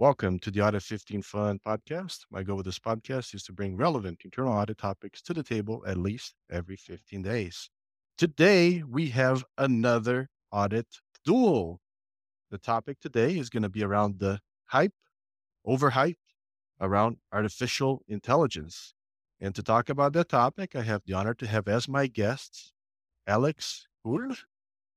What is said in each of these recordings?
Welcome to the Audit 15 Fun podcast. My goal with this podcast is to bring relevant internal audit topics to the table at least every 15 days. Today, we have another audit duel. The topic today is going to be around the hype, overhype around artificial intelligence. And to talk about that topic, I have the honor to have as my guests Alex Hull,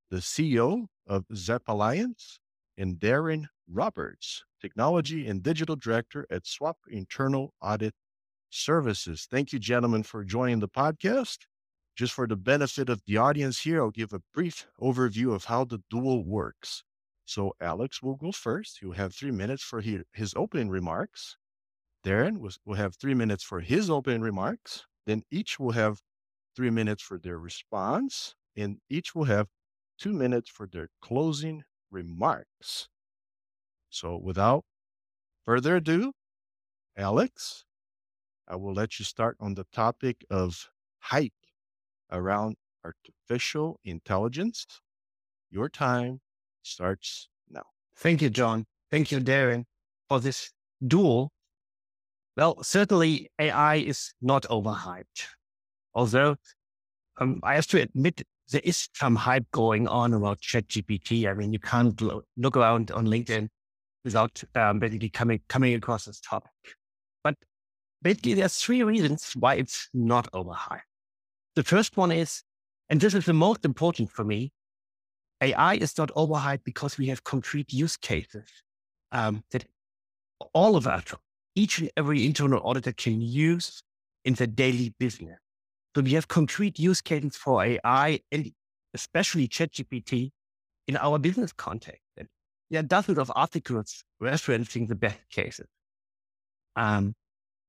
the CEO of zapliance, and Darren Roberts, Technology and Digital Director at SWAP Internal Audit Services. Thank you, gentlemen, for joining the podcast. Just for the benefit of the audience here, I'll give a brief overview of how the duel works. So, Alex will go first. He'll have three minutes for his opening remarks. Darren will have three minutes for his opening remarks. Then each will have three minutes for their response, and each will have two minutes for their closing remarks. So, without further ado, Alex, I will let you start on the topic of hype around artificial intelligence. Your time starts now. Thank you, John. Thank you, Darren, for this duel. Well, certainly AI is not overhyped. Although um, I have to admit there is some hype going on about ChatGPT. I mean, you can't lo- look around on LinkedIn without um, basically coming coming across this topic. But basically, there's three reasons why it's not overhyped. The first one is, and this is the most important for me, AI is not overhyped because we have concrete use cases um, that all of us, each and every internal auditor can use in their daily business. So we have concrete use cases for AI and especially ChatGPT in our business context. There are dozens of articles referencing the best cases. Um,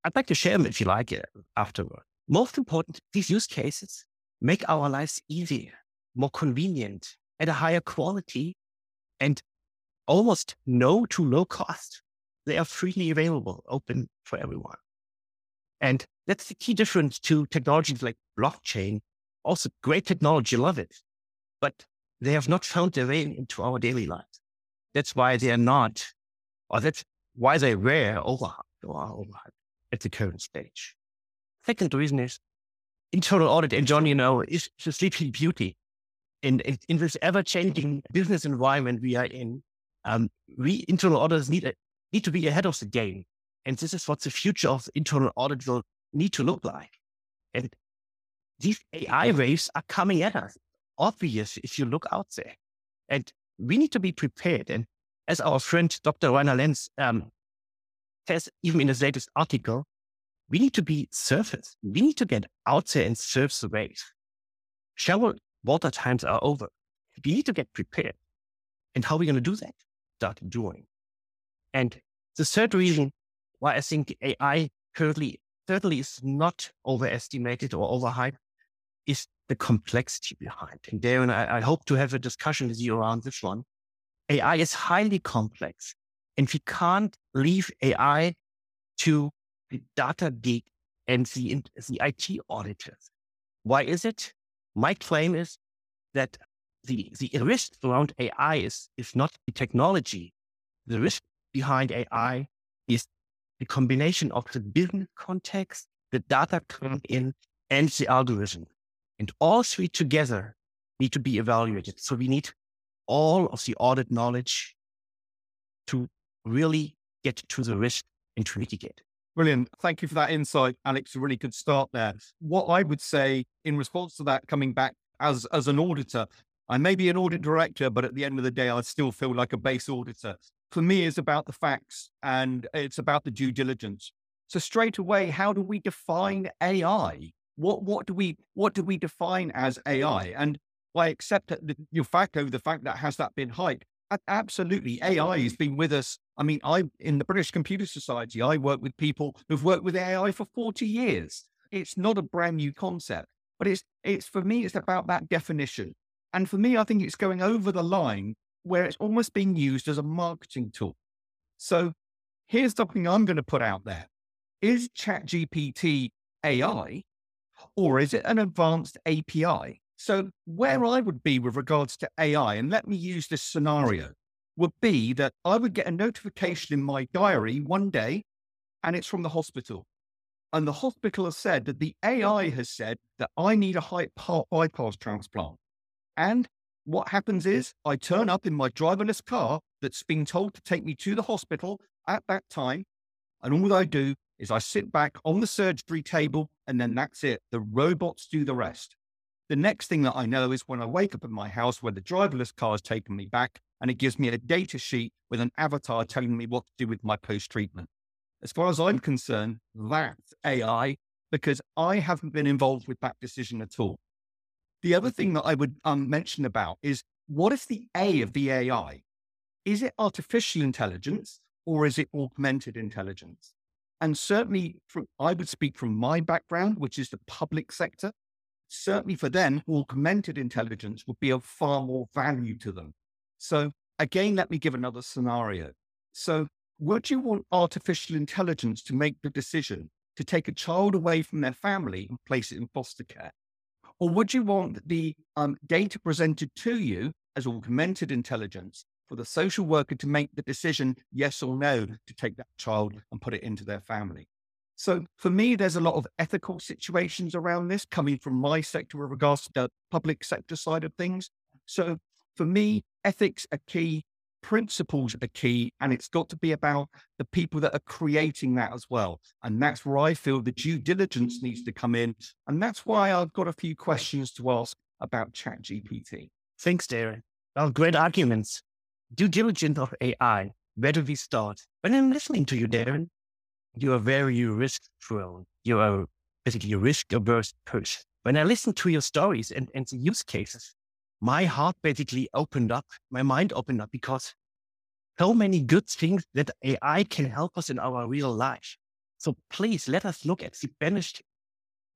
I'd like to share them if you like it afterward. Most important, these use cases make our lives easier, more convenient, at a higher quality, and almost no to low cost. They are freely available, open for everyone. And that's the key difference to technologies like blockchain. Also, great technology, love it, but they have not found their way into our daily lives. That's why they are not, or that's why they were overhyped or overhyped at the current stage. Second reason is internal audit. And John, you know, is the sleeping beauty. In, in, in this ever changing business environment we are in, um, we internal auditors need, a, need to be ahead of the game. And this is what the future of internal audit will need to look like. And these AI waves are coming at us. Obvious if you look out there. And we need to be prepared. And as our friend Dr. Rainer Lenz um, says, even in his latest article, we need to be surface. We need to get out there and surf the waves. Shallow water times are over. We need to get prepared. And how are we going to do that? Start doing. And the third reason why I think AI currently certainly is not overestimated or overhyped is the complexity behind. And Darren, I, I hope to have a discussion with you around this one. AI is highly complex and we can't leave AI to the data geek and the, the IT auditors. Why is it? My claim is that the, the risk around AI is, is not the technology. The risk behind AI is the combination of the business context, the data coming in, and the algorithm. And all three together need to be evaluated. So we need all of the audit knowledge to really get to the risk and to mitigate. Brilliant. Thank you for that insight, Alex. A really good start there. What I would say in response to that, coming back as, as an auditor, I may be an audit director, but at the end of the day, I still feel like a base auditor for me is about the facts and it's about the due diligence. So straight away, how do we define AI? What what do we what do we define as AI? And I accept that the, your FACO, the fact that has that been hyped. Absolutely, AI has been with us. I mean, I in the British Computer Society, I work with people who've worked with AI for forty years. It's not a brand new concept, but it's it's for me, it's about that definition. And for me, I think it's going over the line where it's almost being used as a marketing tool. So here's something I'm going to put out there. Is ChatGPT AI or is it an advanced API? So where I would be with regards to AI, and let me use this scenario. would be that I would get a notification in my diary one day, and it's from the hospital. And the hospital has said that the AI has said that I need a heart bypass transplant. And what happens is I turn up in my driverless car that's been told to take me to the hospital at that time. And all I do is I sit back on the surgery table and then that's it. The robots do the rest. The next thing that I know is when I wake up in my house where the driverless car has taken me back and it gives me a data sheet with an avatar telling me what to do with my post treatment. As far as I'm concerned, that's AI because I haven't been involved with that decision at all. The other thing that I would um, mention about is what is the A of the AI? Is it artificial intelligence or is it augmented intelligence? And certainly, from, I would speak from my background, which is the public sector. Certainly for them, augmented intelligence would be of far more value to them. So, again, let me give another scenario. So, would you want artificial intelligence to make the decision to take a child away from their family and place it in foster care? Or would you want the um, data presented to you as augmented intelligence for the social worker to make the decision, yes or no, to take that child and put it into their family? So for me, there's a lot of ethical situations around this coming from my sector with regards to the public sector side of things. So for me, ethics are key principles are key and it's got to be about the people that are creating that as well and that's where i feel the due diligence needs to come in and that's why i've got a few questions to ask about chat gpt thanks darren well great arguments due diligence of ai where do we start? When i'm listening to you darren you are very risk prone you are basically a risk averse person. When i listen to your stories and, and the use cases my heart basically opened up, my mind opened up because so many good things that AI can help us in our real life. So please let us look at the benefits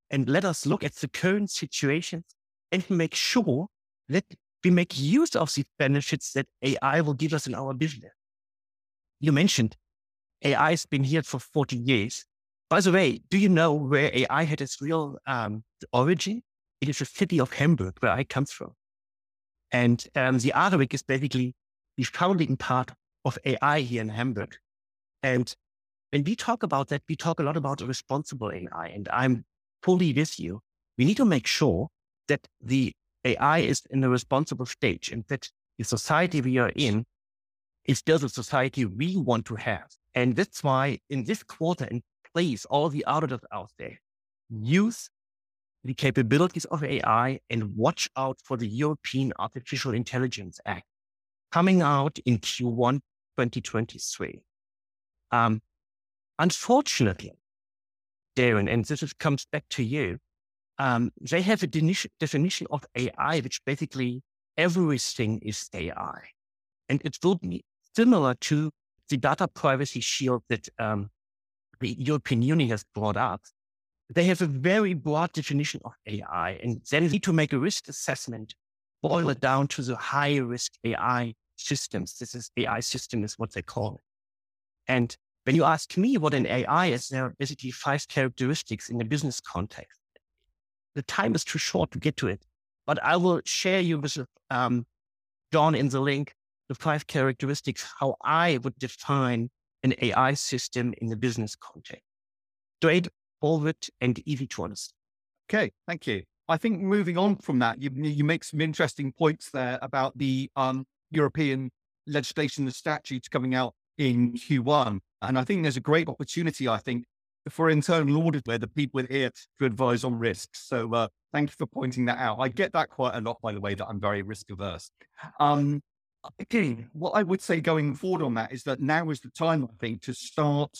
and let us look at the current situations and make sure that we make use of the benefits that AI will give us in our business. You mentioned AI has been here for 40 years. By the way, do you know where AI had its real um, origin? It is the city of Hamburg, where I come from. And um, the Adweek is basically the founding part of AI here in Hamburg. And when we talk about that, we talk a lot about responsible AI. And I'm fully with you. We need to make sure that the AI is in a responsible stage and that the society we are in is still the society we want to have. And that's why in this quarter, and please, all the auditors out there, use the capabilities of AI and watch out for the European Artificial Intelligence Act coming out in Q1 2023. Um, unfortunately, Darren, and this is, comes back to you, um, they have a definition of AI, which basically everything is AI. And it will be similar to the data privacy shield that um, the European Union has brought up, they have a very broad definition of AI, and then need to make a risk assessment, boil it down to the high risk AI systems. This is AI system is what they call it. And when you ask me what an AI is, there are basically five characteristics in the business context. The time is too short to get to it, but I will share you with um, John in the link the five characteristics how I would define an AI system in the business context. Straight forward and easy to understand. Okay, thank you. I think moving on from that, you, you make some interesting points there about the um, European legislation, the statutes coming out in Q1. And I think there's a great opportunity, I think, for internal audit where the people are here to advise on risks. So uh, thank you for pointing that out. I get that quite a lot, by the way, that I'm very risk averse. Um, again, what I would say going forward on that is that now is the time, I think, to start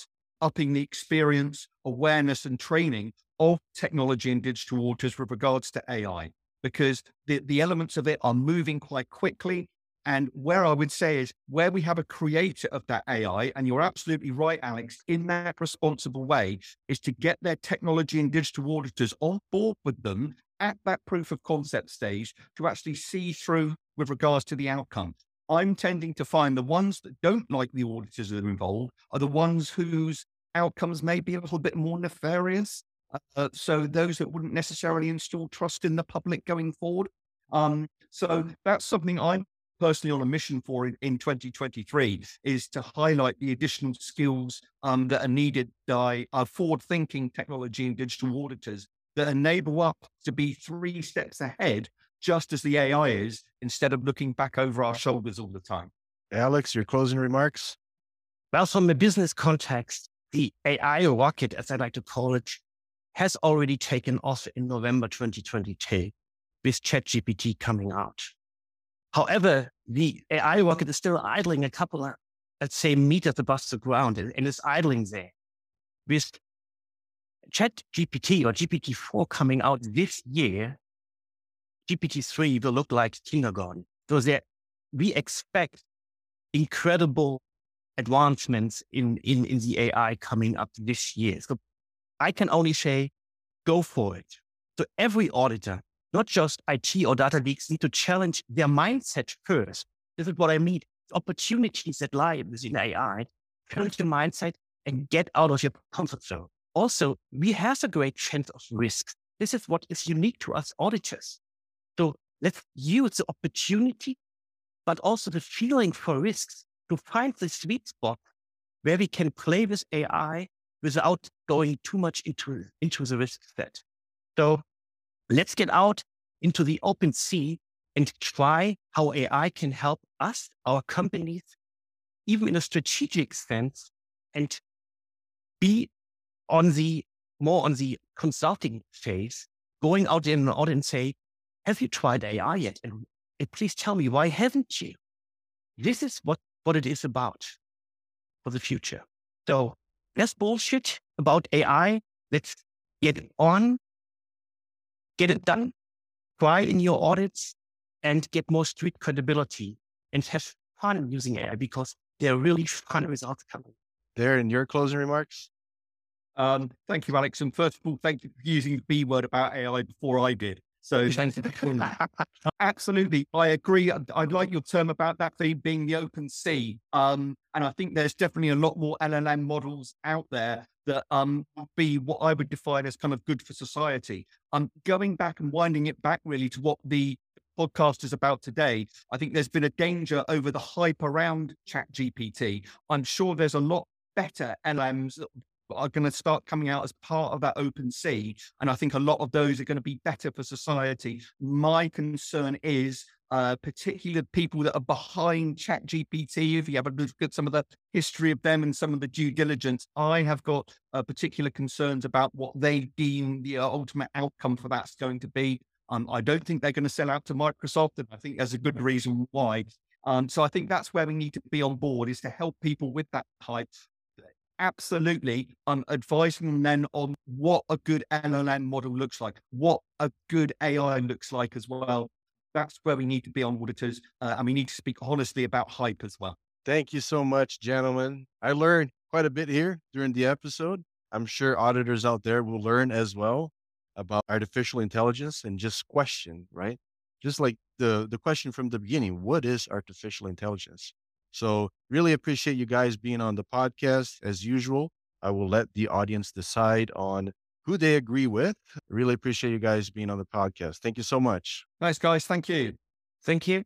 upping the experience, awareness, and training of technology and digital auditors with regards to AI, because the, the elements of it are moving quite quickly. And where I would say is where we have a creator of that AI, and you're absolutely right, Alex, in that responsible way, is to get their technology and digital auditors on board with them at that proof of concept stage to actually see through with regards to the outcome. I'm tending to find the ones that don't like the auditors that are involved are the ones whose outcomes may be a little bit more nefarious. Uh, so those that wouldn't necessarily install trust in the public going forward. Um, so that's something I'm personally on a mission for in, in 2023 is to highlight the additional skills um, that are needed by uh, forward thinking technology and digital auditors that enable us to be three steps ahead, just as the AI is, instead of looking back over our shoulders all the time. Alex, your closing remarks? Well, from a business context, the AI rocket, as I like to call it, has already taken off in November 2022 with ChatGPT coming out. However, the AI rocket is still idling a couple of, let's say, meters above the ground and, and idling there. With Chat GPT or GPT-4 coming out this year, GPT-3 will look like kindergarten. So there, we expect incredible advancements in, in, in the AI coming up this year. So I can only say, go for it. So every auditor, not just IT or data leaks, need to challenge their mindset first. This is what I mean. Opportunities that lie within AI, challenge your mindset and get out of your comfort zone. Also, we have a great sense of risk. This is what is unique to us auditors. So let's use the opportunity, but also the feeling for risks to find the sweet spot where we can play with AI without going too much into, into the risk set. So let's get out into the open sea and try how AI can help us, our companies, mm-hmm. even in a strategic sense, and be on the more on the consulting phase, going out in an audit and say, have you tried AI yet? And, and please tell me, why haven't you? This is what, what it is about for the future. So less bullshit about AI. Let's get on, get it done, try in your audits and get more street credibility and have fun using AI because there are really fun results coming. Darren, your closing remarks? Um, thank you, Alex. And first of all, thank you for using the B word about AI before I did. So absolutely, I agree. I like your term about that being the open sea. Um, and I think there's definitely a lot more LLM models out there that um would be what I would define as kind of good for society. Um, going back and winding it back really to what the podcast is about today, I think there's been a danger over the hype around Chat GPT. I'm sure there's a lot better LMs that are going to start coming out as part of that open sea. And I think a lot of those are going to be better for society. My concern is uh, particularly people that are behind Chat GPT. If you have a look at some of the history of them and some of the due diligence, I have got uh, particular concerns about what they deem the uh, ultimate outcome for that's going to be. Um, I don't think they're going to sell out to Microsoft, and I think there's a good reason why. Um, so I think that's where we need to be on board is to help people with that hype absolutely I'm advising them then on what a good LLM model looks like, what a good AI looks like as well. That's where we need to be on auditors. Uh, and we need to speak honestly about hype as well. Thank you so much, gentlemen. I learned quite a bit here during the episode. I'm sure auditors out there will learn as well about artificial intelligence and just question, right? Just like the the question from the beginning, what is artificial intelligence? So, really appreciate you guys being on the podcast. As usual, I will let the audience decide on who they agree with. Really appreciate you guys being on the podcast. Thank you so much. Nice, guys. Thank you. Thank you.